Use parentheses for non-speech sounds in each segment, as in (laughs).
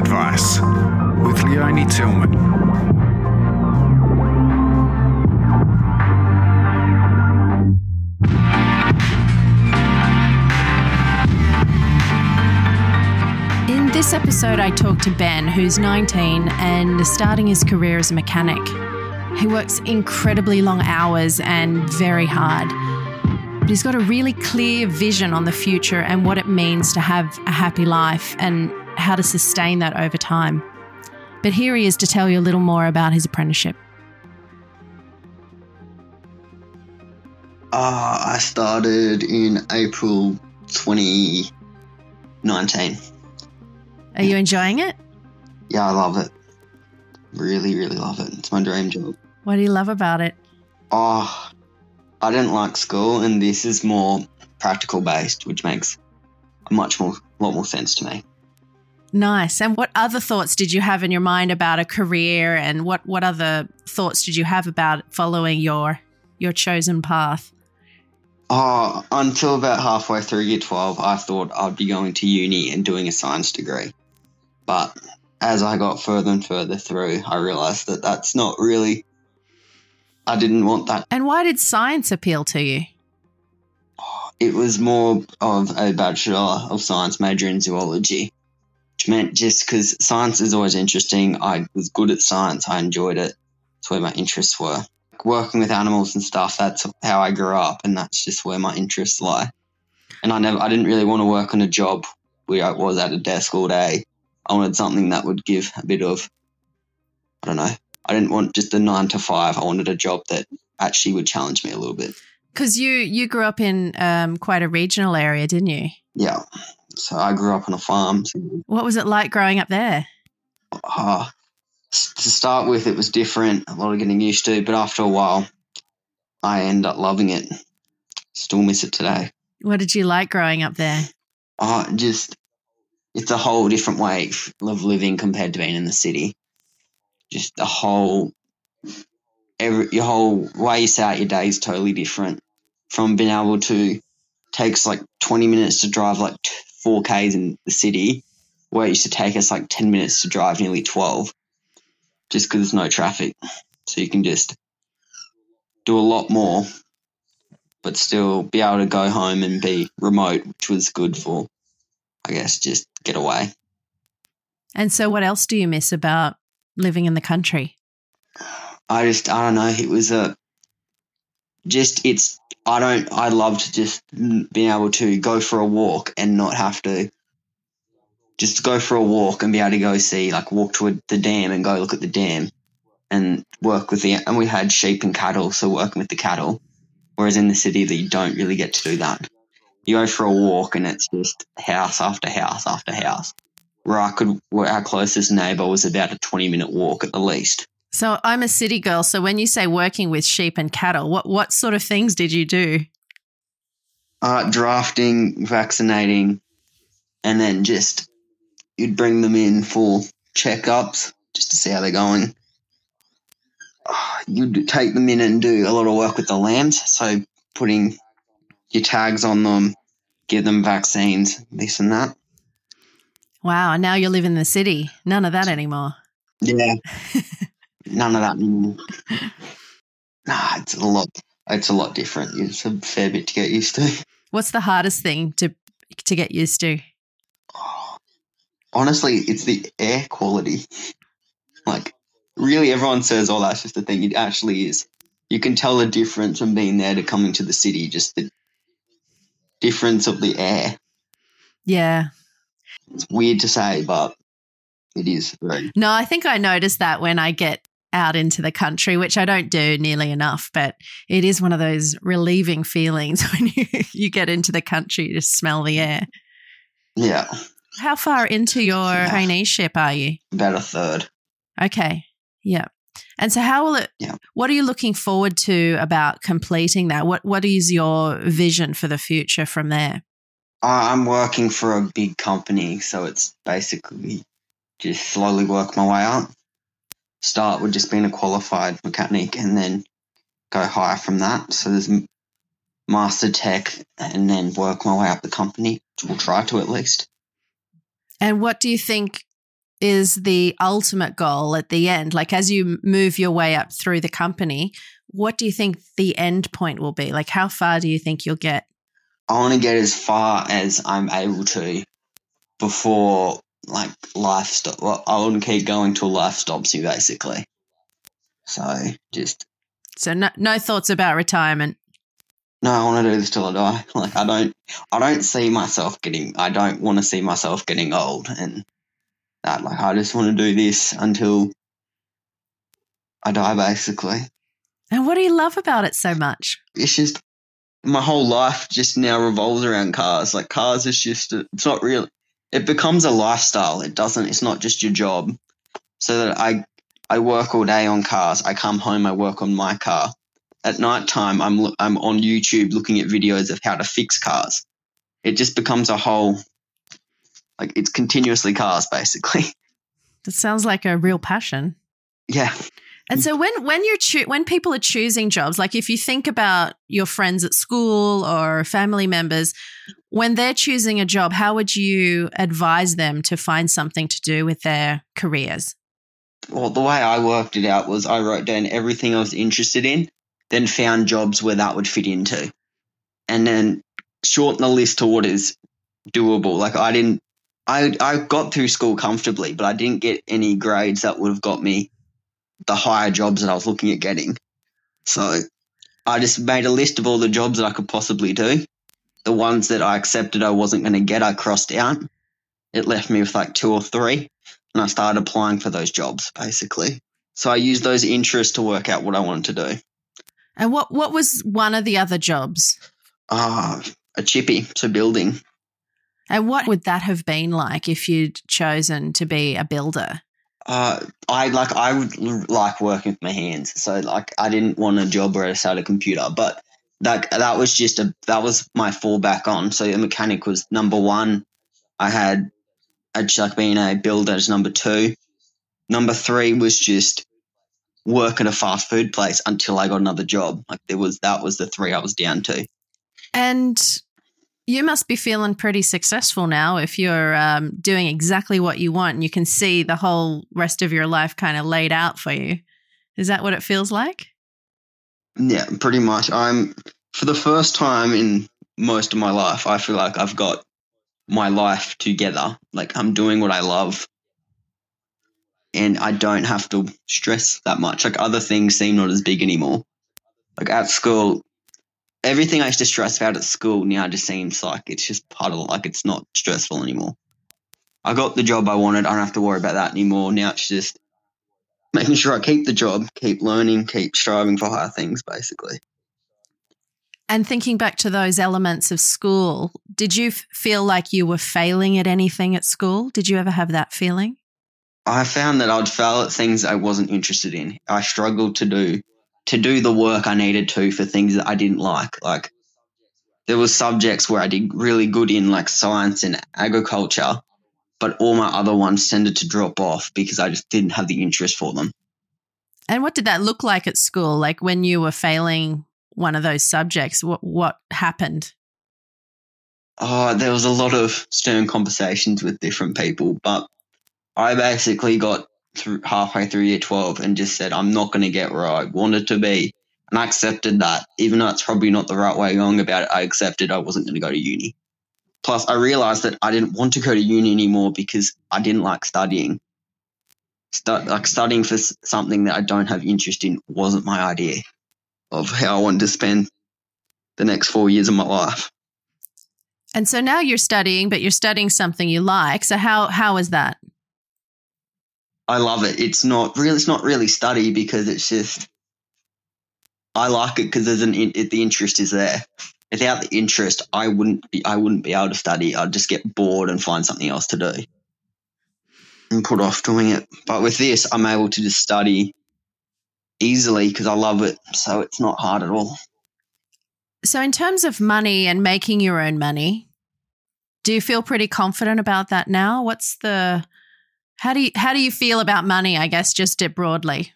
Advice with Leonie Tillman. In this episode, I talk to Ben, who's 19 and starting his career as a mechanic. He works incredibly long hours and very hard. But he's got a really clear vision on the future and what it means to have a happy life and how to sustain that over time. But here he is to tell you a little more about his apprenticeship. Uh, I started in April 2019. Are you enjoying it? Yeah, I love it. Really, really love it. It's my dream job. What do you love about it? Oh, I didn't like school, and this is more practical based, which makes a much more, lot more sense to me. Nice. And what other thoughts did you have in your mind about a career and what, what other thoughts did you have about following your your chosen path? Oh, until about halfway through year 12, I thought I'd be going to uni and doing a science degree. But as I got further and further through, I realized that that's not really, I didn't want that. And why did science appeal to you? It was more of a Bachelor of Science major in zoology, which meant just because science is always interesting, I was good at science, I enjoyed it. That's where my interests were. Working with animals and stuff, that's how I grew up, and that's just where my interests lie. And I never, I didn't really want to work on a job where I was at a desk all day. I wanted something that would give a bit of, I don't know, I didn't want just the nine to five. I wanted a job that actually would challenge me a little bit. Because you you grew up in um, quite a regional area, didn't you? Yeah. So I grew up on a farm. What was it like growing up there? uh, to start with, it was different, a lot of getting used to, but after a while, I end up loving it. Still miss it today. What did you like growing up there? Oh, just it's a whole different way of living compared to being in the city. Just the whole, every your whole way you set out your day is totally different. From being able to takes like twenty minutes to drive like four k's in the city, where it used to take us like ten minutes to drive nearly twelve, just because there's no traffic. So you can just do a lot more, but still be able to go home and be remote, which was good for I guess just get away. And so, what else do you miss about living in the country? I just I don't know. It was a just it's I don't I loved just being able to go for a walk and not have to just go for a walk and be able to go see like walk to the dam and go look at the dam and work with the and we had sheep and cattle so working with the cattle. Whereas in the city that you don't really get to do that. You go for a walk and it's just house after house after house. Where I could where our closest neighbor was about a 20 minute walk at the least So, I'm a city girl. So, when you say working with sheep and cattle, what what sort of things did you do? uh, drafting, vaccinating, and then just you'd bring them in for checkups just to see how they're going. Uh, (sighs) You'd take them in and do a lot of work with the lambs, so putting your tags on them, give them vaccines, this and that. Wow. Now you live in the city. None of that anymore. Yeah, (laughs) none of that. Nah, it's a lot. It's a lot different. It's a fair bit to get used to. (laughs) What's the hardest thing to to get used to? honestly, it's the air quality. Like, really, everyone says, oh, that's just the thing. It actually is. You can tell the difference from being there to coming to the city, just the difference of the air. Yeah. It's weird to say, but it is very. No, I think I notice that when I get out into the country, which I don't do nearly enough, but it is one of those relieving feelings (laughs) when you, you get into the country, you just smell the air. Yeah, How far into your traineeship are you? about a third. Okay. Yeah. And so how will it Yeah. what are you looking forward to about completing that? What what is your vision for the future from there? I'm working for a big company, so it's basically just slowly work my way up. Start with just being a qualified mechanic and then go higher from that. So there's master tech and then work my way up the company. We'll try to at least. And what do you think is the ultimate goal at the end? Like as you move your way up through the company, what do you think the end point will be? Like how far do you think you'll get? I want to get as far as I'm able to before like life stop. Well, I wouldn't keep going till life stops you, basically. So just So no, no thoughts about retirement. no, I want to do this till I die. (laughs) Like I don't, I don't see myself getting. I don't want to see myself getting old, and that like I just want to do this until I die, basically. And what do you love about it so much? it's just my whole life just now revolves around cars. Like cars is just it's not real. It becomes a lifestyle. It doesn't. It's not just your job. So that I I work all day on cars. I come home. I work on my car. At night time, I'm I'm on YouTube looking at videos of how to fix cars. It just becomes a whole like it's continuously cars basically. (laughs) That sounds like a real passion. yeah. And so when when you're choo- when people are choosing jobs, like if you think about your friends at school or family members, when they're choosing a job, how would you advise them to find something to do with their careers? well, the way I worked it out was I wrote down everything I was interested in, then found jobs where that would fit into, and then shorten the list to what is doable. Like I didn't, I I got through school comfortably, but I didn't get any grades that would have got me the higher jobs that I was looking at getting. So I just made a list of all the jobs that I could possibly do. The ones that I accepted I wasn't going to get, I crossed out. It left me with like two or three and I started applying for those jobs basically. So I used those interests to work out what I wanted to do. And what what was one of the other jobs? Ah, a chippy, so building. And what would that have been like if you'd chosen to be a builder? Uh, I like I would like working with my hands. So like I didn't want a job where I sat at a computer, but that that was just a that was my fallback on. So the mechanic was number one. I had I just like being a builder as number two. Number three was just work at a fast food place until I got another job. Like there was that was the three I was down to. And you must be feeling pretty successful now if you're um, doing exactly what you want and you can see the whole rest of your life kind of laid out for you. Is that what it feels like? Yeah, pretty much. I'm for the first time in most of my life, I feel like I've got my life together. Like I'm doing what I love. And I don't have to stress that much. Like other things seem not as big anymore. Like at school, everything I used to stress about at school now just seems like it's just part of like it's not stressful anymore. I got the job I wanted. I don't have to worry about that anymore. Now it's just making sure I keep the job, keep learning, keep striving for higher things, basically. And thinking back to those elements of school, did you f- feel like you were failing at anything at school? Did you ever have that feeling? I found that I'd fail at things I wasn't interested in. I struggled to do to do the work I needed to for things that I didn't like. Like there were subjects where I did really good in like science and agriculture, but all my other ones tended to drop off because I just didn't have the interest for them. And what did that look like at school? Like when you were failing one of those subjects, what what happened? Oh, there was a lot of stern conversations with different people, but I basically got through halfway through year 12 and just said, I'm not going to get where I wanted to be. And I accepted that, even though it's probably not the right way going about it, I accepted I wasn't going to go to uni. Plus, I realized that I didn't want to go to uni anymore because I didn't like studying. Stu- like studying for something that I don't have interest in wasn't my idea of how I wanted to spend the next four years of my life. And so now you're studying, but you're studying something you like. So how how is that? I love it. It's not really, it's not really study because it's just, I like it because there's an, it, the interest is there. Without the interest, I wouldn't be, I wouldn't be able to study. I'd just get bored and find something else to do and put off doing it. But with this, I'm able to just study easily because I love it. So it's not hard at all. So in terms of money and making your own money, do you feel pretty confident about that now? What's the how do you how do you feel about money, I guess just it broadly?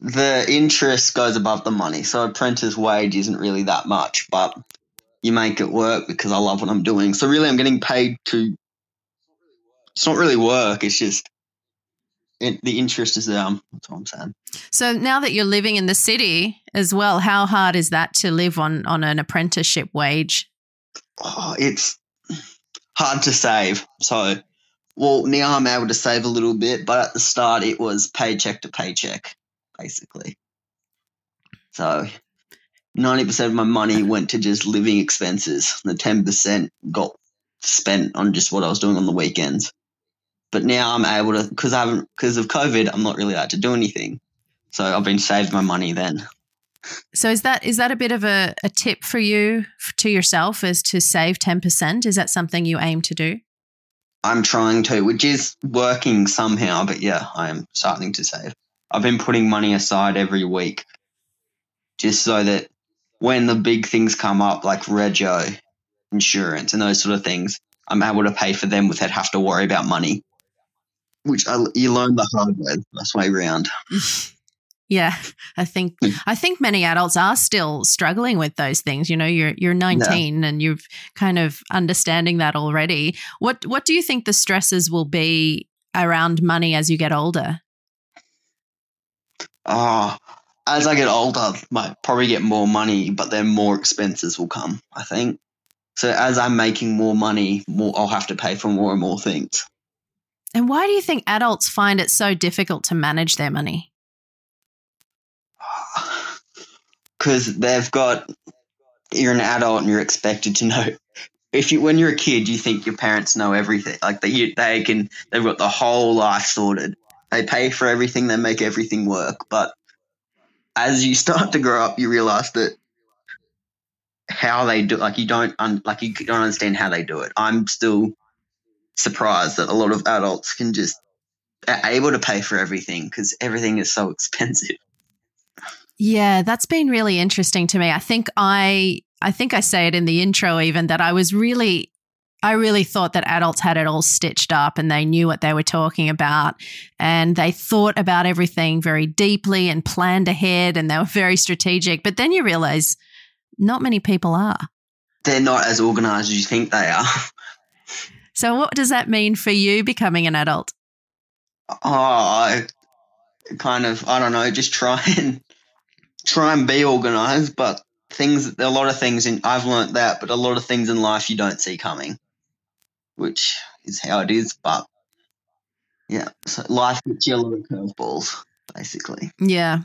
the interest goes above the money. So apprentice wage isn't really that much, but you make it work because I love what I'm doing. So really, I'm getting paid to. it's not really work. It's just it, the interest is there. That's what I'm saying. So now that you're living in the city as well, how hard is that to live on on an apprenticeship wage? Oh, it's hard to save. So, well, now I'm able to save a little bit, but at the start it was paycheck to paycheck, basically. So, ninety percent of my money went to just living expenses. The ten percent got spent on just what I was doing on the weekends. But now I'm able to because I haven't because of COVID, I'm not really allowed to do anything. So I've been saved my money then. So is that is that a bit of a, a tip for you to yourself is to save ten percent? Is that something you aim to do? I'm trying to, which is working somehow, but yeah, I am starting to save. I've been putting money aside every week just so that when the big things come up like rego, insurance, and those sort of things, I'm able to pay for them without have to worry about money. Which I, you learn the hard way, the way around. (laughs) Yeah, I think Hmm. I think many adults are still struggling with those things. You know, you're you're 19 and you're kind of understanding that already. What what do you think the stresses will be around money as you get older? Oh, as I get older, I might probably get more money, but then more expenses will come, I think. So as I'm making more money, more I'll have to pay for more and more things. And why do you think adults find it so difficult to manage their money? Because they've got, you're an adult and you're expected to know. If you, when you're a kid, you think your parents know everything. Like they, they can, they've got the whole life sorted. They pay for everything. They make everything work. But as you (laughs) start to grow up, you realize that how they do, like you don't, un, like you don't understand how they do it. I'm still surprised that a lot of adults can just are able to pay for everything because everything is so (laughs) expensive. Yeah, that's been really interesting to me. I think I I think I say it in the intro even that I was really I really thought that adults had it all stitched up and they knew what they were talking about and they thought about everything very deeply and planned ahead and they were very strategic. But then you realize not many people are. They're not as organized as you think they are. So what does that mean for you becoming an adult? Oh, I kind of, I don't know, just try and try and be organized. But things, a lot of things, in I've learnt that, but a lot of things in life you don't see coming, which is how it is. But yeah, so life gets you a lot of curveballs, basically. Yeah.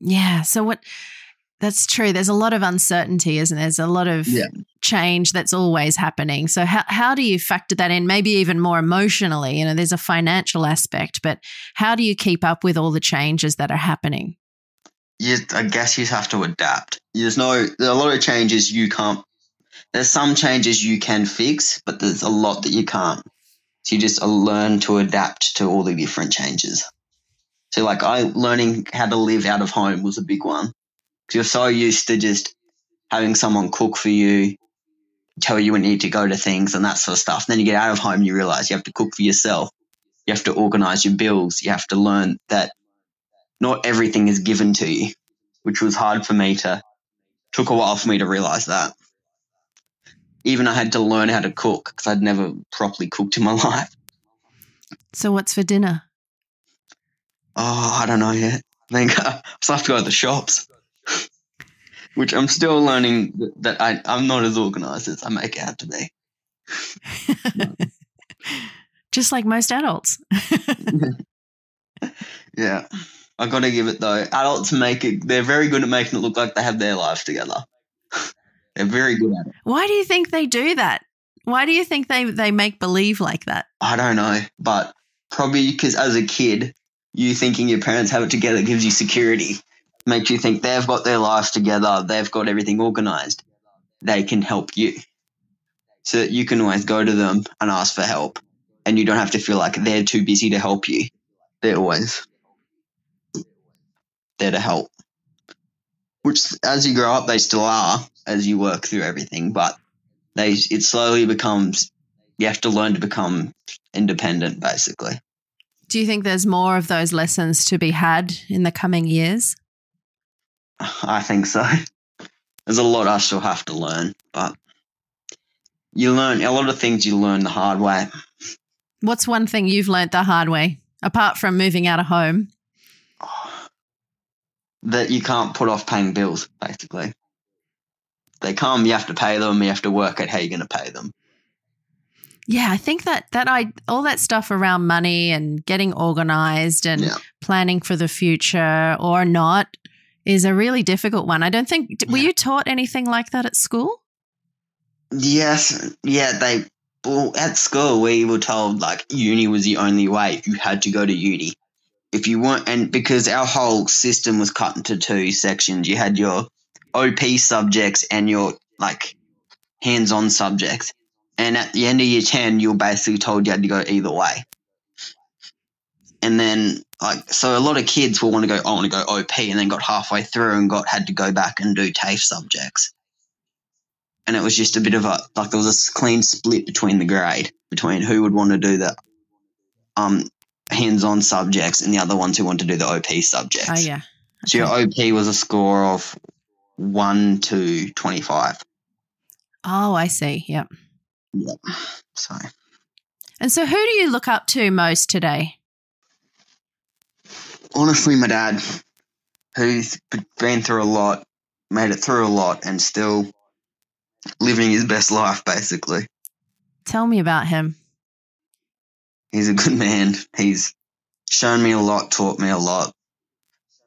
Yeah. So what that's true. There's a lot of uncertainty, isn't there? There's a lot of Yeah. change that's always happening. So how how do you factor that in? Maybe even more emotionally. You know, there's a financial aspect, but how do you keep up with all the changes that are happening? You, I guess you have to adapt. There's no, there are a lot of changes you can't. There's some changes you can fix, but there's a lot that you can't. So you just uh, learn to adapt to all the different changes. So like I learning how to live out of home was a big one. Because you're so used to just having someone cook for you, tell you when you need to go to things and that sort of stuff. And then you get out of home you realize you have to cook for yourself. You have to organize your bills. You have to learn that not everything is given to you, which was hard for me to, took a while for me to realize that. Even I had to learn how to cook because I'd never properly cooked in my (laughs) life. So what's for dinner? Oh, I don't know yet. I think (laughs) I still have to go to the shops, (laughs) which I'm still learning that- I, I'm not as organized as I make out to be. Just like most adults. Yeah. I got to give it though. Adults make it, they're very good at making it look like they have their lives together. (laughs) they're very good at it. Why do you think they do that? Why do you think they they make believe like that? I don't know, but probably because as a kid, you thinking your parents have it together gives you security, makes you think they've got their lives together, they've got everything organized, they can help you. So that you can always go to them and ask for help, and you don't have to feel like they're too busy to help you. They're always there to help. Which, as you grow up, they still are as you work through everything, but they it slowly becomes you have to learn to become independent basically Do you think there's more of those lessons to be had in the coming years? i think so there's a lot i still have to learn but you learn a lot of things you learn the hard way What's one thing you've learnt the hard way, apart from moving out of home? That you can't put off paying bills, basically. They come, you have to pay them, you have to work out how you're going to pay them. Yeah, I think that that I all that stuff around money and getting organized and Yeah. planning for the future or not is a really difficult one. I don't think were Yeah. you taught anything like that at school? Yes, yeah, they. Well, at school, we were told like uni was the only way. You had to go to uni. If you weren't, and because our whole system was cut into two sections, you had your OP subjects and your like hands-on subjects. And at the end of year ten, you were basically told you had to go either way. And then, like, so a lot of kids will want to go, I want to go OP, and then got halfway through and got had to go back and do TAFE subjects and it was just a bit of a like there was a clean split between the grade between who would want to do the um hands-on subjects and the other ones who want to do the OP subjects. Oh yeah. So your OP was a score of one to twenty-five. Oh, I see. Yep. Yep. So And so who do you look up to most today? honestly, my dad, who's been through a lot, made it through a lot, and still living his best life, basically. Tell me about him. He's a good man. He's shown me a lot, taught me a lot.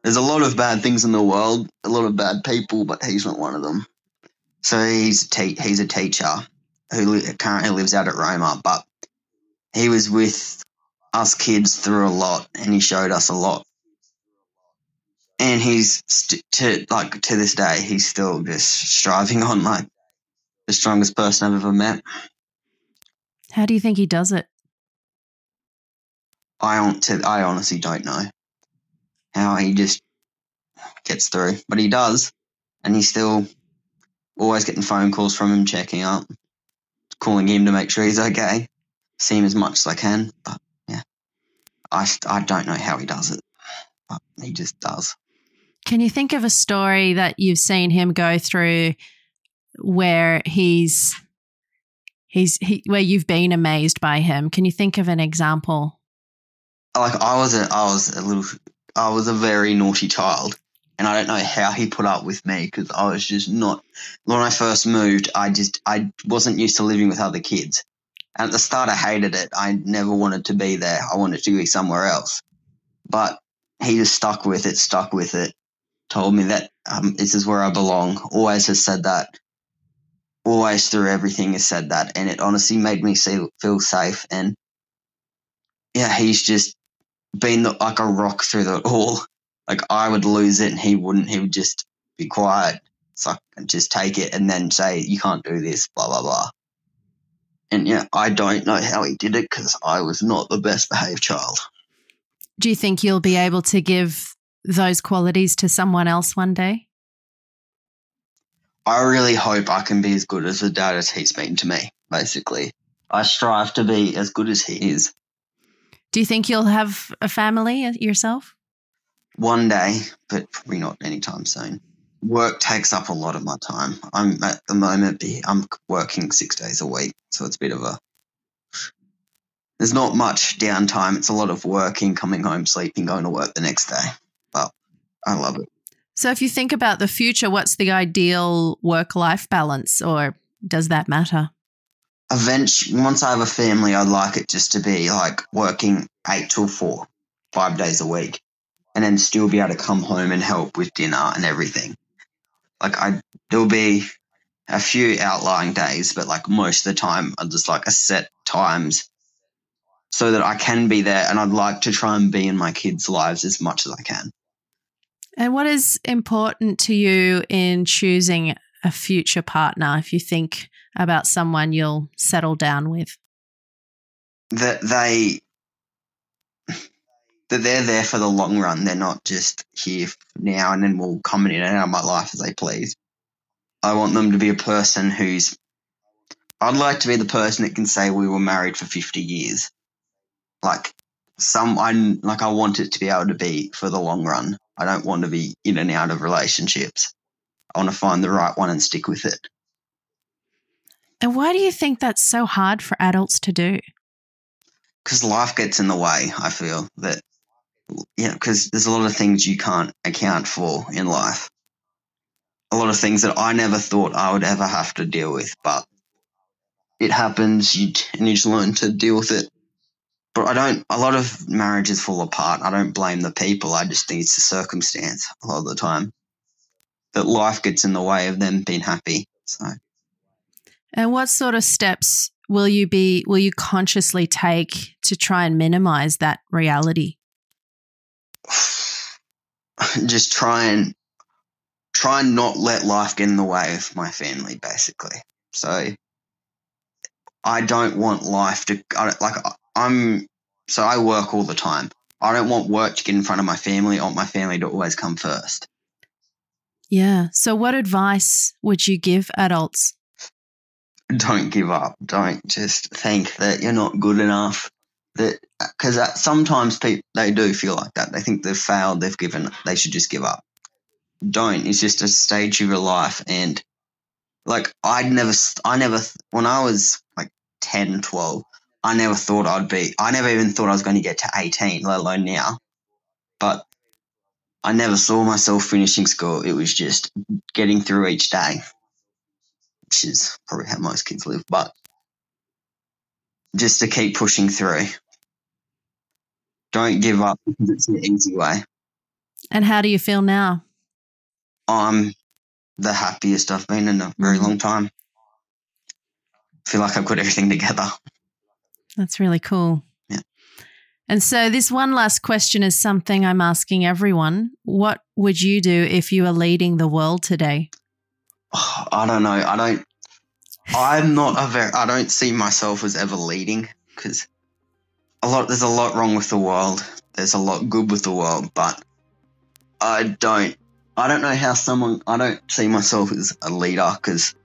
There's a lot of bad things in the world, a lot of bad people, but he's not one of them. So he's a te- he's a teacher who li- currently lives out at Roma, but he was with us kids through a lot, and he showed us a lot. And he's st- to like to this day, he's still just striving (laughs) on like the strongest person I've ever met. How do you think he does it? I I honestly don't know how he just gets through, but he does, and he's still always getting phone calls from him, checking up, calling him to make sure he's okay. See him as much as I can, but yeah, I I don't know how he does it, but he just does. Can you think of a story that you've seen him go through where he's he's he, where you've been amazed by him? Can you think of an example? Like I was a I was a little I was a very naughty child. And I don't know how he put up with me because I was just not. When I first moved, I just I wasn't used to living with other kids. And at the start, I hated it. I never wanted to be there. I wanted to be somewhere else. But he just stuck with it, stuck with it. Told me that um, this is where I belong. Always has said that. Always through everything has said that, and it honestly made me see, feel safe. And yeah, he's just been the, like a rock through the all. Like I would lose it, and he wouldn't. He would just be quiet, suck, and just take it, and then say, "You can't do this." Blah blah blah. And yeah, I don't know how he did it because I was not the best behaved child. Do you think you'll be able to give those qualities to someone else one day? I really hope I can be as good as the dad as he's been to me. Basically, I strive to be as good as he is. Do you think you'll have a family yourself? One day, but probably not anytime soon. Work takes up a lot of my time. I'm at the moment, I'm working six days a week, so it's a bit of a. There's not much downtime. It's a lot of working, coming home, sleeping, going to work the next day. But I love it. So, if you think about the future, what's the ideal work life balance, or does that matter? Eventually, once I have a family, I'd like it just to be like working eight till four, five days a week, and then still be able to come home and help with dinner and everything. Like I, there'll be a few outlying days, but like most of the time, I just like a set times so that I can be there, and I'd like to try and be in my kids' lives as much as I can. And what is important to you in choosing a future partner if you think about someone you'll settle down with? That they that they're there for the long run. They're not just here now and then will come in and out of my life as they please. I want them to be a person who's. I'd like to be the person that can say we were married for fifty years. Like some, I like. I want it to be able to be for the long run. I don't want to be in and out of relationships. I want to find the right one and stick with it. And why do you think that's so hard for adults to do? because life gets in the way. I feel that yeah, because there's a lot of things you can't account for in life. A lot of things that I never thought I would ever have to deal with, but it happens. You and you just learn to deal with it. But I don't. A lot of marriages fall apart. I don't blame the people. I just think it's the circumstance a lot of the time that life gets in the way of them being happy. So. And what sort of steps will you be will you consciously take to try and minimize that reality? (sighs) Just try and try and not let life get in the way of my family basically. So I don't want life to I like I'm so I work all the time. I don't want work to get in front of my family. I want my family to always come first. Yeah. So what advice would you give adults don't give up. Don't just think that you're not good enough. That because sometimes people they do feel like that. They think they've failed. They've given. They should just give up. Don't. It's just a stage of your life, and like I'd never, I never when I was like 10, 12, I never thought I'd be. I never even thought I was going to get to eighteen, let alone now. But I never saw myself finishing school. It was just getting through each day which is probably how most kids live, but just to keep pushing through. Don't give up because it's the easy way. And how do you feel now? I'm the happiest I've been in a very mm. long time. I feel like I've got everything together. That's really cool. Yeah. And so, this one last question is something I'm asking everyone. What would you do if you were leading the world today? I don't know. I don't. I'm not a very. I don't see myself as ever leading because a lot. There's a lot wrong with the world. There's a lot good with the world, but I don't. I don't know how someone. I don't see myself as a leader because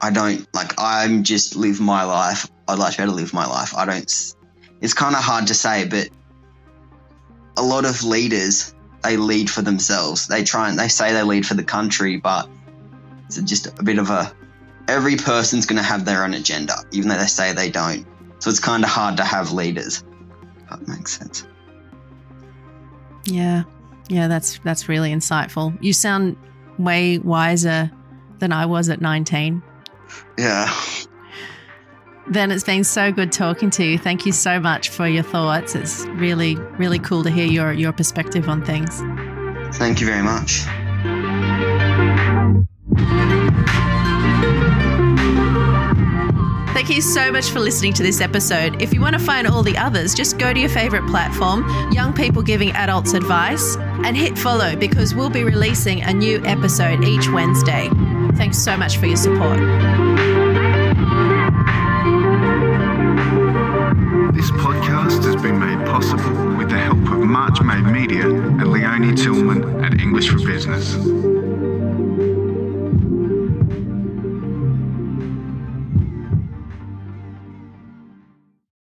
I don't like. I'm just live my life. I'd like to be able to live my life. I don't. It's kind of hard to say, but a lot of leaders they lead for themselves. They try and they say they lead for the country, but it's just a bit of a every person's going to have their own agenda, even though they say they don't. So it's kind of hard to have leaders. that makes sense. Yeah, yeah, that's that's really insightful. You sound way wiser than I was at nineteen. Yeah. Then it's been so good talking to you. Thank you so much for your thoughts. It's really, really cool to hear your your perspective on things. Thank you very much. Thank you so much for listening to this episode. If you want to find all the others, just go to your favorite platform, Young People Giving Adults Advice, and hit follow because we'll be releasing a new episode each Wednesday. Thanks so much for your support. This podcast has been made possible with the help of March Made Media and Leonie Tillman at English for Business.